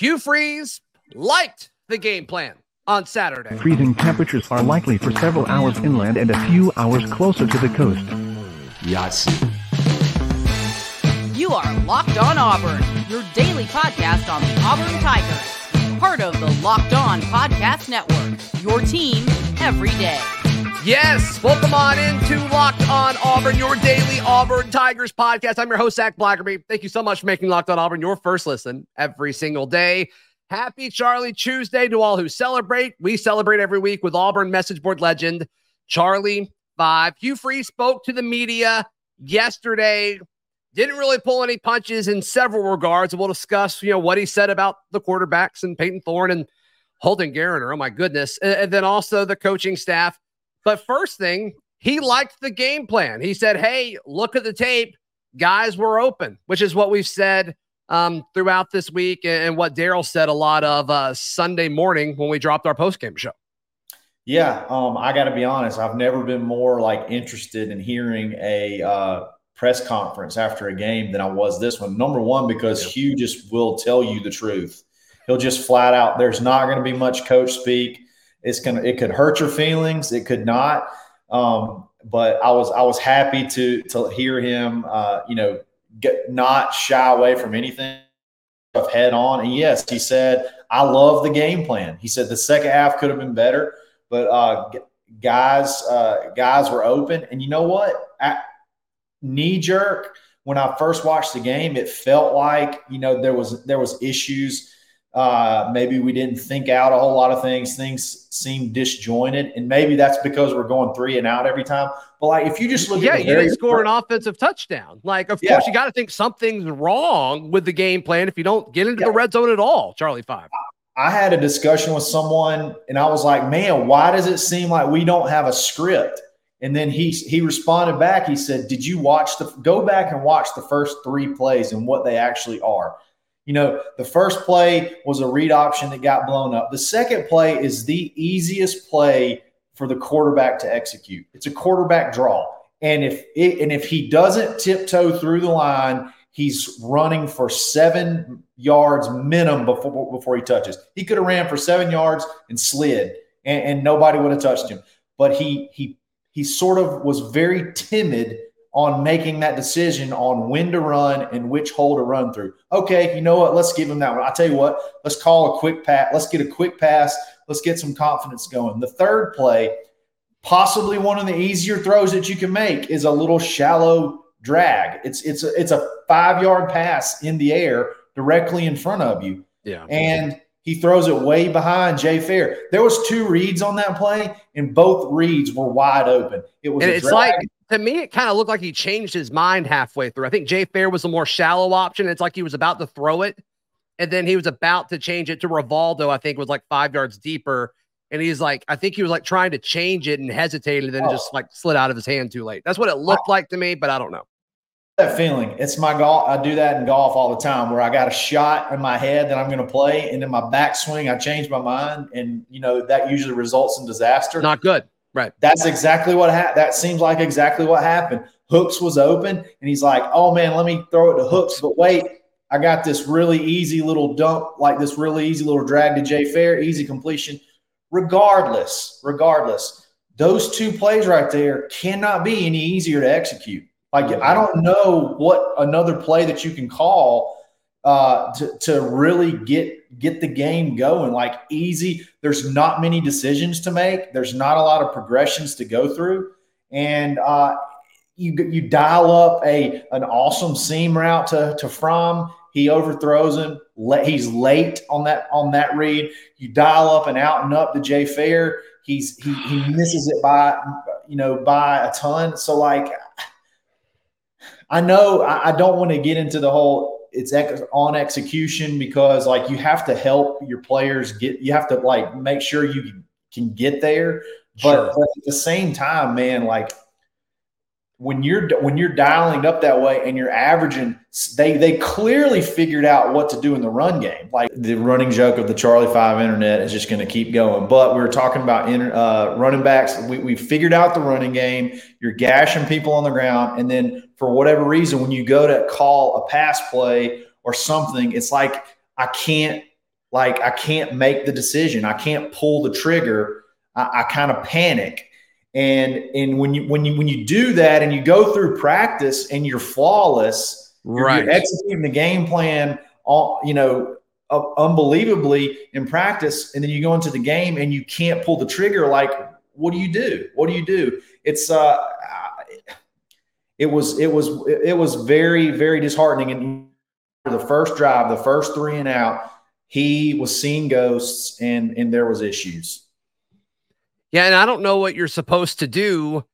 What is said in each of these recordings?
Hugh Freeze liked the game plan on Saturday. Freezing temperatures are likely for several hours inland and a few hours closer to the coast. Yahtzee. You are Locked On Auburn, your daily podcast on the Auburn Tigers. Part of the Locked On Podcast Network, your team every day. Yes, welcome on into Locked On Auburn, your daily Auburn Tigers podcast. I'm your host, Zac Blackerby. Thank you so much for making Locked On Auburn your first listen every single day. Happy Charlie Tuesday to all who celebrate. We celebrate every week with Auburn message board legend Charlie Five. Hugh Freeze spoke to the media yesterday. Didn't really pull any punches in several regards. We'll discuss, you know, what he said about the quarterbacks and Payton Thorne and Holden Geriner. Oh my goodness. And then also the coaching staff but first thing, he liked the game plan. He said, Hey, look at the tape. Guys were open, which is what we've said um, throughout this week and what Daryl said a lot of uh, Sunday morning when we dropped our post game show. Yeah, um, I got to be honest. I've never been more like interested in hearing a uh, press conference after a game than I was this one. Number one, because yeah. Hugh just will tell you the truth. He'll just flat out. There's not going to be much coach speak. It's gonna it could hurt your feelings. It could not. Um, but I was I was happy to to hear him. Uh, you know, get not shy away from anything head on. And yes, he said, I love the game plan. He said the second half could have been better, but uh, guys, uh, guys were open. And you know what? At knee jerk, when I first watched the game, it felt like you know there was there was issues uh, maybe we didn't think out a whole lot of things. Things seem disjointed, and maybe that's because we're going three and out every time. But like, if you just look, yeah, at you didn't score an offensive touchdown. Like, of yeah. course, you got to think something's wrong with the game plan if you don't get into yeah. the red zone at all. Charlie Five. I had a discussion with someone, and I was like, "Man, why does it seem like we don't have a script?" And then he he responded back. He said, "Did you watch the? Go back and watch the first three plays and what they actually are." You know, the first play was a read option that got blown up. The second play is the easiest play for the quarterback to execute. It's a quarterback draw. And if it, and if he doesn't tiptoe through the line, he's running for seven yards minimum before before he touches. He could have ran for seven yards and slid, and, and nobody would have touched him. But he he he sort of was very timid on making that decision on when to run and which hole to run through. Okay, you know what? Let's give him that one. I tell you what, let's call a quick pass. Let's get a quick pass. Let's get some confidence going. The third play, possibly one of the easier throws that you can make, is a little shallow drag. It's it's a, it's a five yard pass in the air directly in front of you. Yeah, and he throws it way behind Jay Fair. There was two reads on that play, and both reads were wide open. It was. it's like to me, it kind of looked like he changed his mind halfway through. I think Jay Fair was a more shallow option. It's like he was about to throw it, and then he was about to change it to Rivaldo. I think was like five yards deeper, and he's like, I think he was like trying to change it and hesitated, and then oh. just like slid out of his hand too late. That's what it looked like to me, but I don't know. That feeling, it's my golf. I do that in golf all the time, where I got a shot in my head that I'm going to play, and then my backswing, I change my mind, and you know that usually results in disaster. Not good. Right. That's exactly what happened. That seems like exactly what happened. Hooks was open, and he's like, "Oh man, let me throw it to Hooks." But wait, I got this really easy little dump, like this really easy little drag to Jay Fair, easy completion. Regardless, regardless, those two plays right there cannot be any easier to execute. Like I don't know what another play that you can call uh, to, to really get get the game going. Like easy. There's not many decisions to make. There's not a lot of progressions to go through. And uh, you you dial up a an awesome seam route to to Fromm he overthrows him. He's late on that on that read. You dial up and out and up to jay fair. He's he, he misses it by you know by a ton. So like i know i, I don't want to get into the whole it's on execution because like you have to help your players get you have to like make sure you can get there. But, sure. but at the same time man like when you're when you're dialing up that way and you're averaging they they clearly figured out what to do in the run game. Like the running joke of the charlie 5 internet is just going to keep going. But we were talking about inter, uh, running backs. We, we figured out the running game. You're gashing people on the ground. And then for whatever reason when you go to call a pass play or something it's like i can't like I can't make the decision. I can't pull the trigger. I, I kind of panic. And and when you when you when you do that and you go through practice and you're flawless, right. you're executing the game plan all you know uh, unbelievably in practice, and then you go into the game and you can't pull the trigger. Like, what do you do? What do you do? It's uh, it was it was it was very very disheartening. And the first drive, the first three and out, he was seeing ghosts, and and there was issues. Yeah, and I don't know what you're supposed to do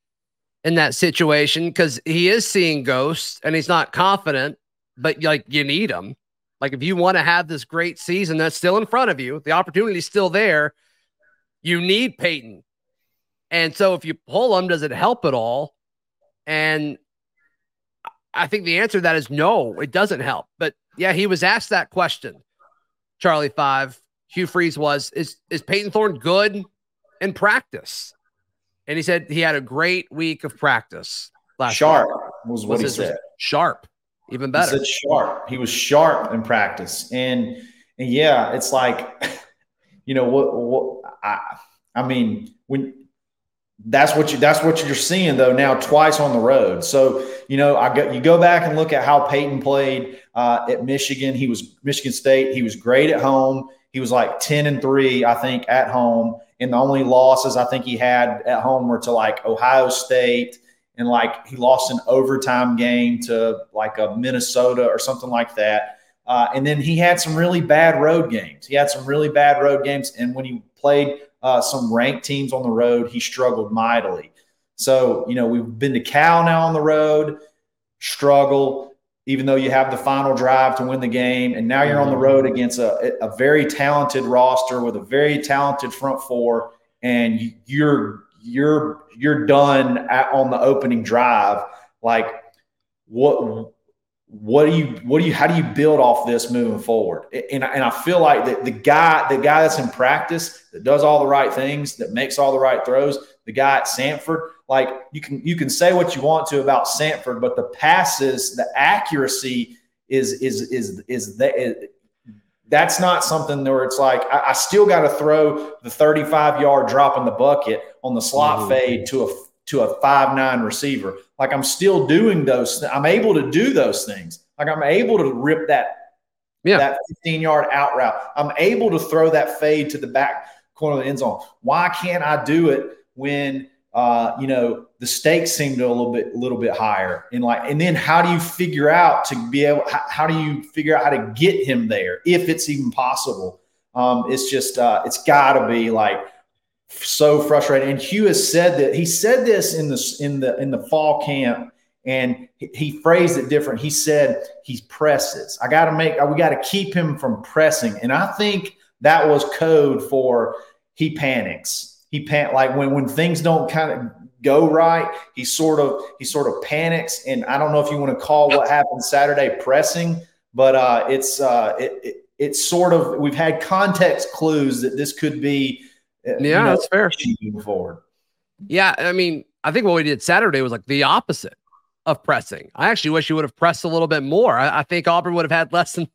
in that situation because he is seeing ghosts and he's not confident, but like you need him. Like if you want to have this great season that's still in front of you, the opportunity's still there. You need Payton. And so if you pull him, does it help at all? And I think the answer to that is no, it doesn't help. But yeah, he was asked that question. Charlie Five, Hugh Freeze was, is is Payton Thorne good in practice? And he said he had a great week of practice last Sharp week. was what he said. Sharp, even better. He said sharp. He was sharp in practice, and and yeah, it's like, you know what? What I I mean when that's what you that's what you're seeing though now twice on the road. So you know I go you go back and look at how Payton played uh, at Michigan. He was Michigan State. He was great at home. He was like ten and three, I think, at home. And the only losses I think he had at home were to like Ohio State and like he lost an overtime game to like a Minnesota or something like that. Uh, and then he had some really bad road games. He had some really bad road games, and when he played uh, some ranked teams on the road, he struggled mightily. So you know we've been to Cal now on the road, struggle. Even though you have the final drive to win the game, and now you're on the road against a, a very talented roster with a very talented front four, and you're you're you're done at, on the opening drive. Like what what do you what do you how do you build off this moving forward? And, and I feel like the, the guy the guy that's in practice that does all the right things that makes all the right throws the guy at samford like you can you can say what you want to about samford but the passes the accuracy is is is is that that's not something where it's like I, I still got to throw the 35 yard drop in the bucket on the slot mm-hmm. fade to a to a five nine receiver. Like I'm still doing those. I'm able to do those things. Like I'm able to rip that yeah. that 15 yard out route. I'm able to throw that fade to the back corner of the end zone. Why can't I do it when uh, you know the stakes seem to a little bit a little bit higher? And like, and then how do you figure out to be able? How, how do you figure out how to get him there if it's even possible? Um, it's just uh, it's got to be like so frustrated. And Hugh has said that he said this in the in the in the fall camp, and he phrased it different. He said he presses. I got to make. We got to keep him from pressing, and I think that was code for he panics. He pan like when when things don't kind of go right. He sort of he sort of panics, and I don't know if you want to call what happened Saturday pressing, but uh, it's uh, it, it it's sort of we've had context clues that this could be yeah, you know, that's fair. Moving forward. Yeah, I mean, I think what we did Saturday was like the opposite of pressing. I actually wish you would have pressed a little bit more. I, I think Auburn would have had less than,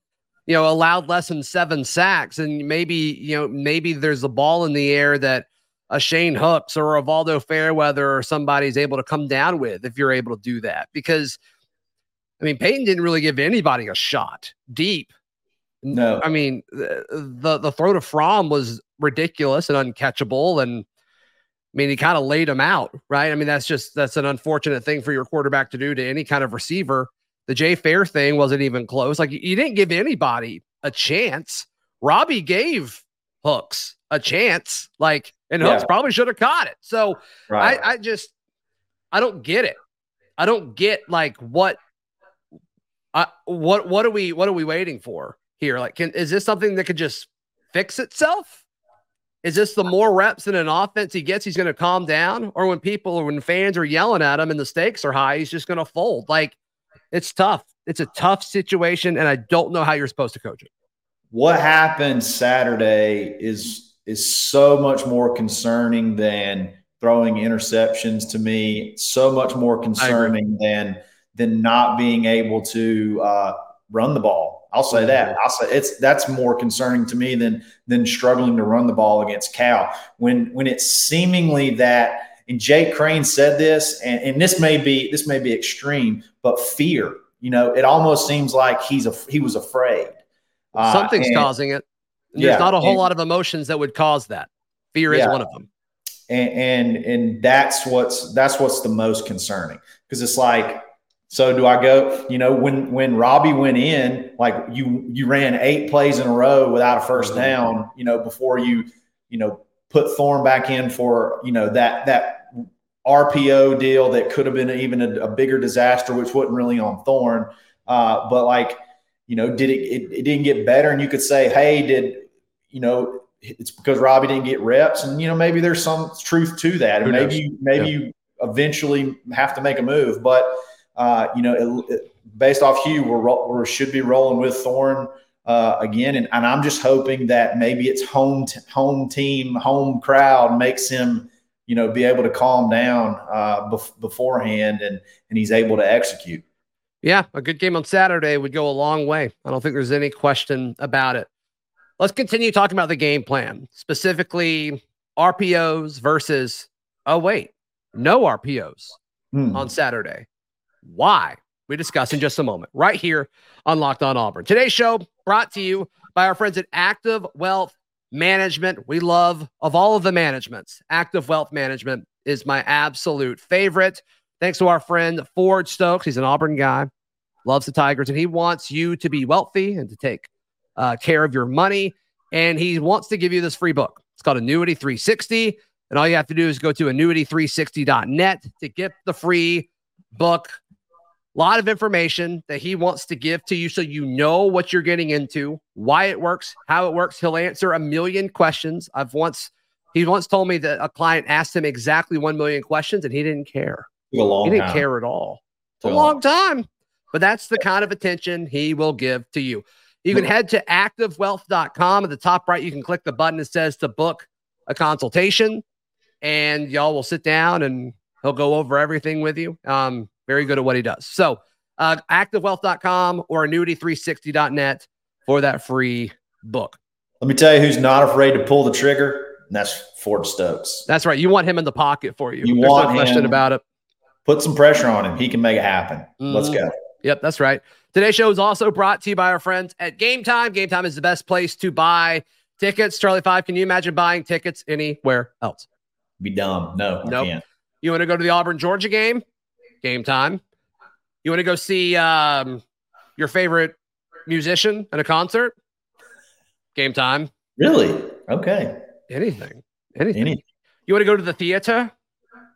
you know, allowed less than seven sacks, and maybe you know maybe there's a ball in the air that a Shane Hooks or a Valdo Fairweather or somebody's able to come down with if you're able to do that. Because I mean, Payton didn't really give anybody a shot deep. No, I mean the the, the throw to Fromm was ridiculous and uncatchable. And I mean, he kind of laid him out, right? I mean, that's just that's an unfortunate thing for your quarterback to do to any kind of receiver. The Jay Fair thing wasn't even close. Like you didn't give anybody a chance. Robby gave Hooks a chance, like, and Hooks yeah. probably should have caught it. So right. I, I just I don't get it. I don't get like what uh, what what are we what are we waiting for here? Like, can is this something that could just fix itself? Is this the more reps in an offense he gets, he's going to calm down? Or when people or when fans are yelling at him and the stakes are high, he's just going to fold? Like, it's tough. It's a tough situation, and I don't know how you're supposed to coach it. What happened Saturday is is so much more concerning than throwing interceptions to me. So much more concerning than than not being able to uh, run the ball. I'll say that. I'll say it's that's more concerning to me than than struggling to run the ball against Cal. When when it's seemingly that, and Jake Crain said this, and, and this may be this may be extreme, but fear. You know, it almost seems like he's a he was afraid. Uh, Something's and, causing it. There's yeah, not a whole and, lot of emotions that would cause that. Fear yeah. is one of them. And, and and that's what's that's what's the most concerning because it's like so do I go, you know, when when Robby went in, like you you ran eight plays in a row without a first mm-hmm. down, you know, before you, you know, put Thorne back in for, you know, that that RPO deal that could have been even a, a bigger disaster, which wasn't really on Thorne. Uh, but like, you know, did it, it it didn't get better? And you could say, hey, did you know it's because Robby didn't get reps, and you know maybe there's some truth to that, and maybe you, maybe yeah. you eventually have to make a move, but uh, you know, it, it, based off Hugh, we're, we should be rolling with Thorne uh, again, and, and I'm just hoping that maybe it's home t- home team, home crowd makes him, you know, be able to calm down uh, bef- beforehand, and and he's able to execute. Yeah, a good game on Saturday would go a long way. I don't think there's any question about it. Let's continue talking about the game plan, specifically RPOs versus. Oh wait, no RPOs hmm. on Saturday. Why? We discuss in just a moment, right here on Locked On Auburn. Today's show brought to you by our friends at Active Wealth Management. We love, of all of the managements, Active Wealth Management is my absolute favorite. Thanks to our friend Ford Stokes. He's an Auburn guy, loves the Tigers, and he wants you to be wealthy and to take uh, care of your money. And he wants to give you this free book. It's called Annuity 360. And all you have to do is go to annuity360.net to get the free book a lot of information that he wants to give to you so you know what you're getting into, why it works, how it works. He'll answer a million questions. I've once he once told me that a client asked him exactly 1 million questions and he didn't care. he didn't time. care at all. It's a long time. But that's the kind of attention he will give to you. You can head to activewealth.com. At the top right, you can click the button that says to book a consultation, and y'all will sit down and he'll go over everything with you. Um, very good at what he does. So, uh, activewealth.com or annuity360.net for that free book. Let me tell you who's not afraid to pull the trigger. And that's Ford Stokes. That's right. You want him in the pocket for you. You There's want no question him, about it. Put some pressure on him. He can make it happen. Mm-hmm. Let's go. Yep, that's right. Today's show is also brought to you by our friends at Game Time. Game Time is the best place to buy tickets. Charlie Five, can you imagine buying tickets anywhere else? Be dumb. No, nope. You want to go to the Auburn Georgia game? Game time. You want to go see um, your favorite musician at a concert? Game time. Really? Okay. Anything. Anything. Anything. You want to go to the theater?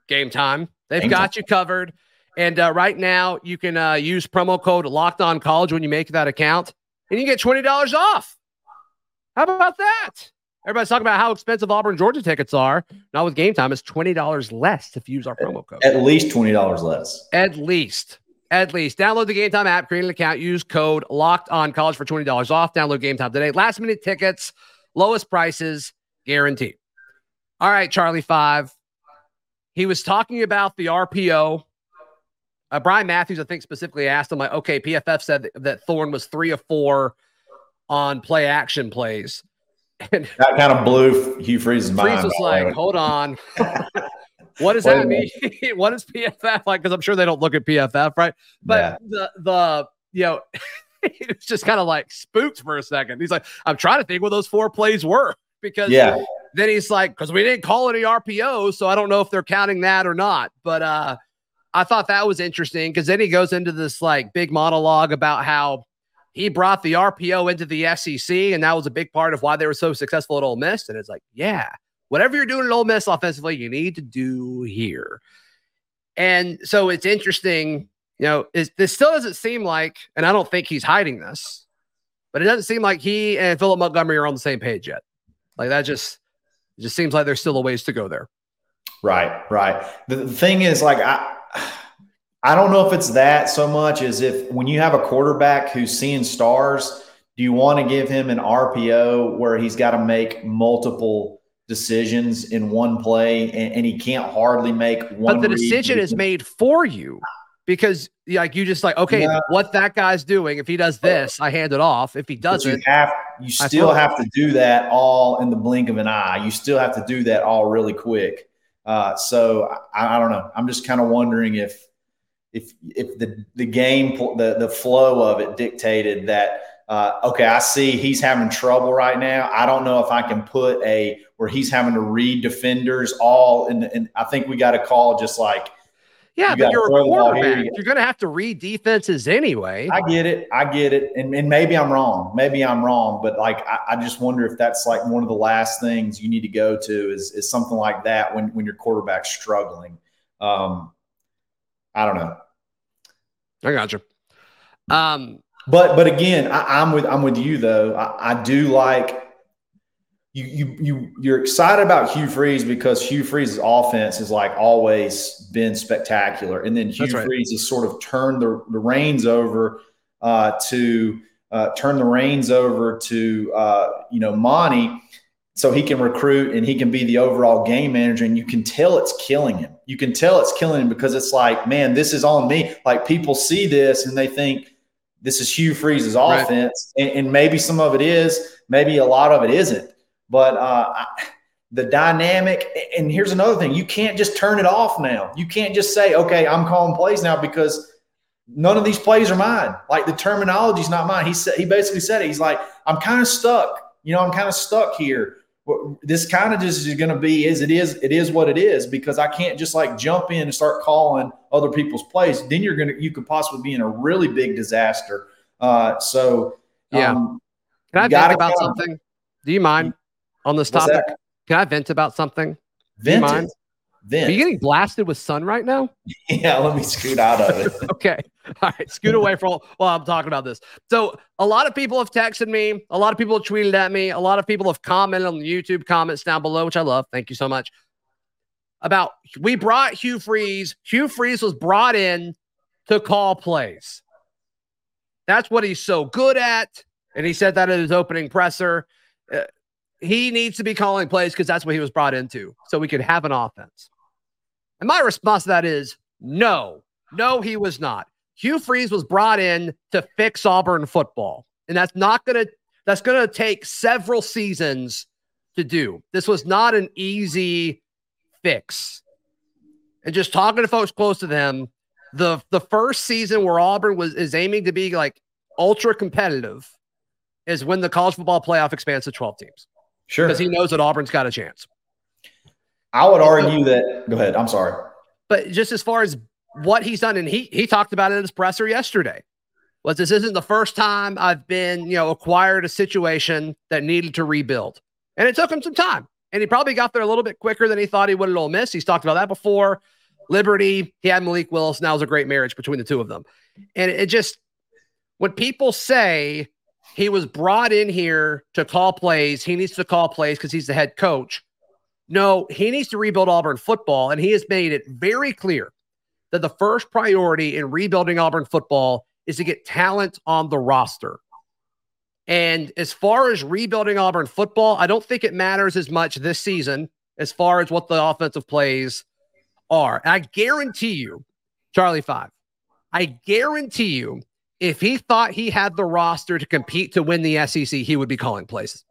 Game time. They've game got time. you covered. And uh, right now, you can uh, use promo code Locked On College when you make that account, and you get twenty dollars off. How about that? Everybody's talking about how expensive Auburn, Georgia tickets are. Now with game time, it's twenty dollars less if you use our promo code. At least twenty dollars less. At least. At least. Download the Game Time app, create an account, use code locked on college for $20 off. Download Game Time today. Last minute tickets, lowest prices guaranteed. All right, Charlie Five. He was talking about the RPO. Uh, Brian Matthews, I think, specifically asked him, like, okay, PFF said that, that Thorne was three of four on play action plays. And that kind of blew Hugh Freeze's mind. Freeze was like, hold on. what does that mean? what is PFF like? Because I'm sure they don't look at PFF, right? But yeah. the the you know, it's just kind of like spooked for a second. He's like, I'm trying to think what those four plays were because yeah. Then he's like, because we didn't call any RPO, so I don't know if they're counting that or not. But uh I thought that was interesting because then he goes into this like big monologue about how he brought the RPO into the SEC, and that was a big part of why they were so successful at Ole Miss. And it's like, yeah, whatever you're doing at Ole Miss offensively, you need to do here. And so it's interesting, you know, is, this still doesn't seem like, and I don't think he's hiding this, but it doesn't seem like he and Philip Montgomery are on the same page yet. Like that just, just seems like there's still a ways to go there. Right, right. The, the thing is, like, I, I don't know if it's that so much as if when you have a quarterback who's seeing stars, do you want to give him an RPO where he's got to make multiple decisions in one play and, and he can't hardly make one? But the decision is made for you because like you just like okay, No. what that guy's doing. If he does this, I hand it off. If he But you doesn't, have you still have to do that all in the blink of an eye. You still have to do that all really quick. Uh, so I, I don't know. I'm just kind of wondering if if if the the game the the flow of it dictated that. Uh, okay, I see he's having trouble right now. I don't know if I can put a where he's having to read defenders all in. And I think we got to call just like yeah, you but you're a throw the ball here, quarterback. you- You're going to have to read defenses anyway. I get it. I get it. And, and maybe I'm wrong. Maybe I'm wrong. But like, I, I just wonder if that's like one of the last things you need to go to is, is something like that when, when your quarterback's struggling. Um, I don't know. I got you. Um, But but again, I, I'm with I'm with you though. I, I do like you you you you're excited about Hugh Freeze because Hugh Freeze's offense has like always been spectacular, and then Hugh right. Freeze has sort of turned the, the reins over uh, to uh, turn the reins over to uh, you know Monty, so he can recruit and he can be the overall game manager, and you can tell it's killing him. You can tell it's killing him because it's like, man, this is on me. Like people see this and they think this is Hugh Freeze's Right. offense, and, and maybe some of it is, maybe a lot of it isn't. But uh, I, the dynamic, and here's another thing: you can't just turn it off now. You can't just say, "Okay, I'm calling plays now," because none of these plays are mine. Like the terminology is not mine. He said he basically said it. He's like, "I'm kind of stuck. You know, I'm kind of stuck here." This kind of just is going to be is it is it is what it is because I can't just like jump in and start calling other people's plays. Then you're gonna you could possibly be in a really big disaster. Uh, so Yeah. um, can I vent about count. something? Do you mind on this topic? Can I vent about something? Do you vent mind? it. Vent. Are you getting blasted with sun right now? yeah, let me scoot out of it. Okay. All right. Scoot away from while I'm talking about this. So, a lot of people have texted me. A lot of people have tweeted at me. A lot of people have commented on the YouTube comments down below, which I love. Thank you so much. About we brought Hugh Freeze. Hugh Freeze was brought in to call plays. That's what he's so good at. And he said that in his opening presser. Uh, he needs to be calling plays because that's what he was brought into. So we could have an offense. And my response to that is no, no, he was not. Hugh Freeze was brought in to fix Auburn football. And that's not going to, that's going to take several seasons to do. This was not an easy fix. And just talking to folks close to them, the the first season where Auburn was is aiming to be like ultra competitive is when the college football playoff expands to 12 teams Sure. because he knows that Auburn's got a chance. I would argue that. Go ahead. I'm sorry. But just as far as what he's done, and he he talked about it in his presser yesterday, was this isn't the first time I've been, you know, acquired a situation that needed to rebuild. And it took him some time. And he probably got there a little bit quicker than he thought he would at Ole Miss. He's talked about that before. Liberty, he had Malik Willis. Now it's a great marriage between the two of them. And it just, when people say he was brought in here to call plays, he needs to call plays because he's the head coach. No, he needs to rebuild Auburn football. And he has made it very clear that the first priority in rebuilding Auburn football is to get talent on the roster. And as far as rebuilding Auburn football, I don't think it matters as much this season as far as what the offensive plays are. And I guarantee you, Charlie Five, I guarantee you, if he thought he had the roster to compete to win the SEC, he would be calling plays.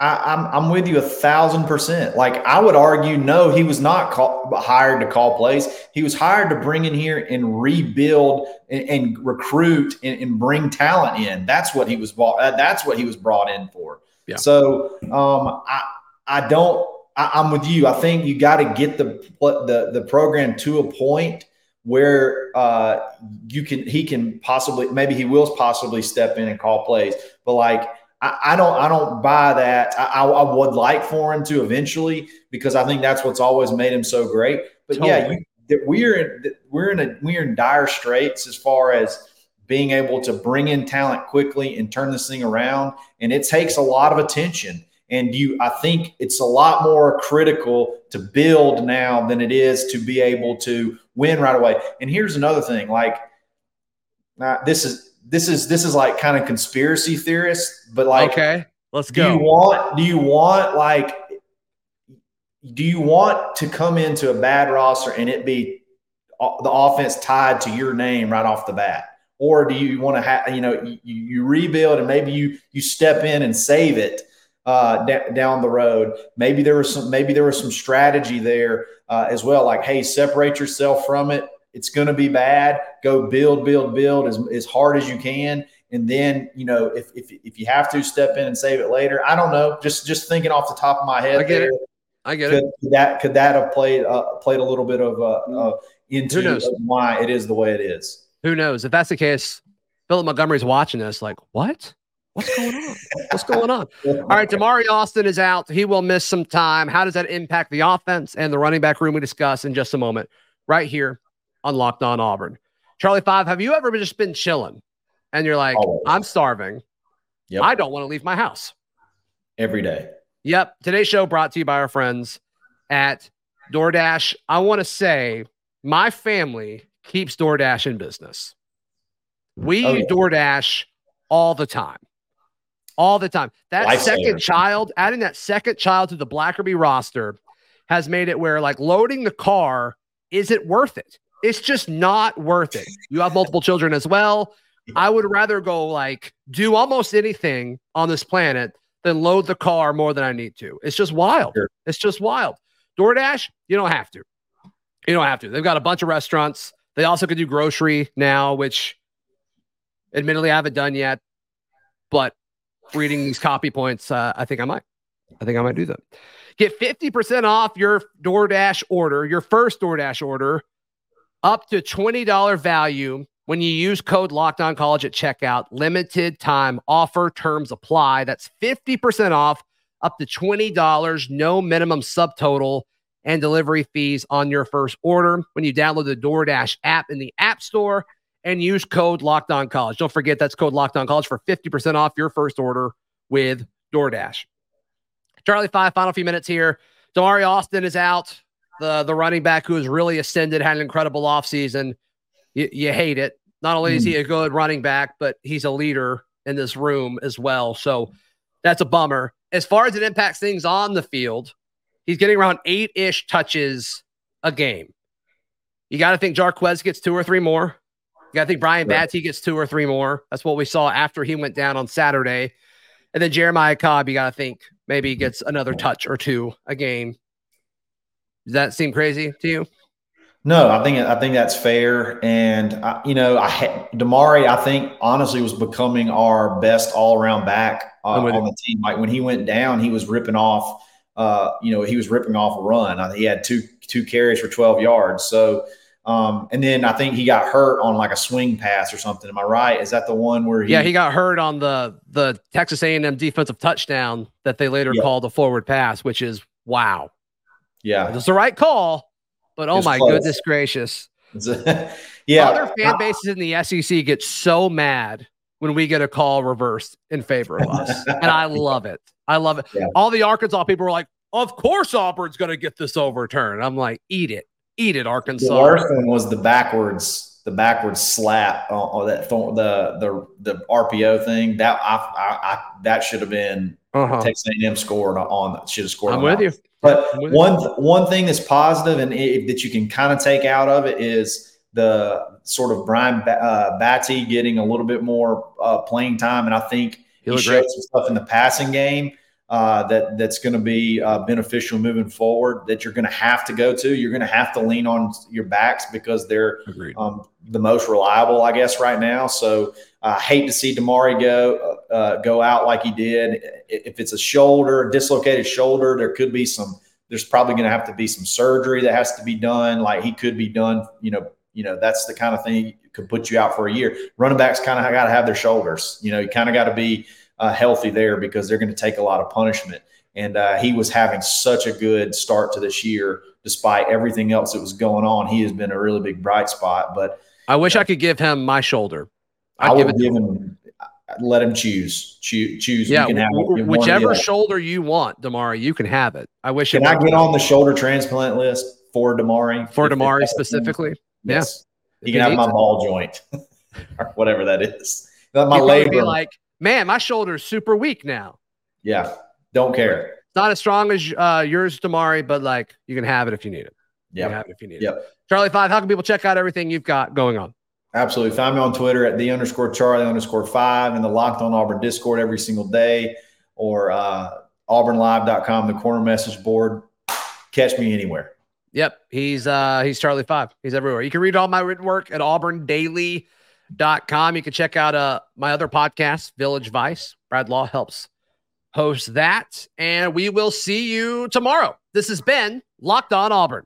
I, I'm I'm with you a thousand percent. Like I would argue, no, he was not call, hired to call plays. He was hired to bring in here and rebuild and, and recruit and, and bring talent in. That's what he was bought. uh, That's what he was brought in for. Yeah. So um, I I don't. I, I'm with you. I think you got to get the the the program to a point where uh, you can he can possibly maybe he will possibly step in and call plays, but like. I, I don't I don't buy that. I, I, would like for him to eventually because I think that's what's always made him so great. But yeah, you, that we're in that we're in a we're in dire straits as far as being able to bring in talent quickly and turn this thing around. And it takes a lot of attention. And you, I think it's a lot more critical to build now than it is to be able to win right away. And here's another thing: like, uh, this is this is this is like kind of conspiracy theorist, but like, okay, let's go. do you want do you want like do you want to come into a bad roster and it be the offense tied to your name right off the bat? Or do you want to have, you know, you, you rebuild and maybe you you step in and save it uh, d- down the road. Maybe there was some maybe there was some strategy there uh, as well. Like, hey, separate yourself from it. It's going to be bad. Go build, build, build as, as hard as you can, and then you know if, if if you have to step in and save it later. I don't know. Just just thinking off the top of my head. I get there, it. I get could, it. Could that could that have played uh, played a little bit of uh, uh, into knows? why it is the way it is? Who knows? If that's the case, Philip Montgomery's watching this. Like, what? What's going on? What's going on? All right, Damari Alston is out. He will miss some time. How does that impact the offense and the running back room? We discuss in just a moment, right here on Locked On Auburn. Charlie Five, have you ever just been chilling and you're like, Always. I'm starving. Yep. I don't want to leave my house. every day. Yep. Today's show brought to you by our friends at DoorDash. I want to say my family keeps DoorDash in business. We Oh, yeah. DoorDash all the time. All the time. That Lifesaver. second child, adding that second child to the Blackerby roster has made it where like loading the car isn't worth it. It's just not worth it. You have multiple children as well. I would rather go like do almost anything on this planet than load the car more than I need to. It's just wild. Sure. It's just wild. DoorDash, you don't have to. You don't have to. They've got a bunch of restaurants. They also can do grocery now, which admittedly I haven't done yet. But reading these copy points, uh, I think I might. I think I might do that. Get 50% off your DoorDash order, your first DoorDash order, up to $20 value when you use code Locked On College at checkout. Limited time offer terms apply. That's 50% off, up to $20, no minimum subtotal and delivery fees on your first order when you download the DoorDash app in the App Store and use code Locked On College. Don't forget that's code Locked On College for 50% off your first order with DoorDash. Charlie Five, final few minutes here. Damari Alston is out. The the running back who has really ascended, had an incredible offseason. You, you hate it. Not only is he hmm. a good running back, but he's a leader in this room as well. So that's a bummer. As far as it impacts things on the field, he's getting around eight ish touches a game. You got to think Jarquez gets two or three more. You got to think Brian Right. Battie gets two or three more. That's what we saw after he went down on Saturday. And then Jeremiah Cobb, you got to think maybe he gets another touch or two a game. Does that seem crazy to you? No, I think I think that's fair, and I, you know, I had Damari. I think honestly was becoming our best all around back uh, on the team. Like when he went down, he was ripping off. Uh, you know, he was ripping off a run. Uh, He had two two carries for twelve yards. So, um, and then I think he got hurt on like a swing pass or something. Am I right? Is that the one where he? Yeah, he got hurt on the the Texas A&M defensive touchdown that they later Yeah. called a forward pass, which is wow. Yeah, It was the right call, but oh my close. goodness gracious. yeah. Other fan bases in the SEC get so mad when we get a call reversed in favor of us. and I love it. I love it. Yeah. All the Arkansas people were like, of course Auburn's going to get this overturned. I'm like, eat it. Eat it, Arkansas. was the backwards, the backwards slap on, on that th- the the the RPO thing. That I, I, I that should have been Uh-huh. Texas A&M scored on. That should have scored. I'm with you. But with you. one one thing that's positive and it, that you can kind of take out of it is the sort of Brian uh, Battie getting a little bit more uh, playing time, and I think He he, showed great. some stuff in the passing game uh, that that's going to be uh, beneficial moving forward. That you're going to have to go to. You're going to have to lean on your backs because they're um, the most reliable, I guess, right now. So I hate to see Damari go uh, go out like he did. If it's a shoulder, dislocated shoulder, there could be some. There's probably going to have to be some surgery that has to be done. Like he could be done. You know, you know that's the kind of thing could put you out for a year. Running backs kind of got to have their shoulders. You know, you kind of got to be uh, healthy there because they're going to take a lot of punishment. And uh, he was having such a good start to this year, despite everything else that was going on. He has been a really big bright spot. But I wish I could give him my shoulder. I I'd give give him. Let him choose. Choose. choose. Yeah, you can have w- one or the whichever shoulder you want, Damari, you can have it. I wish Can I get on the shoulder transplant list for Damari? for Damari specifically. Yes. He he can have my it. ball joint or whatever that is. My He'd be labor. like, man, my shoulder's super weak now. yeah. Don't care. It's not as strong as uh, yours, Damari, but like you can have it if you need it. Yeah. Have it if you need it. Yep. Charlie Five, how can people check out everything you've got going on? Absolutely. Find me on Twitter at the underscore Charlie underscore five and the Locked On Auburn Discord every single day or uh, auburnlive.com, the corner message board. Catch me anywhere. Yep, he's uh he's Charlie Five. He's everywhere. You can read all my written work at auburndaily.com. You can check out uh my other podcast, Village Vice. Brad Law helps host that. And we will see you tomorrow. This has been Locked On Auburn.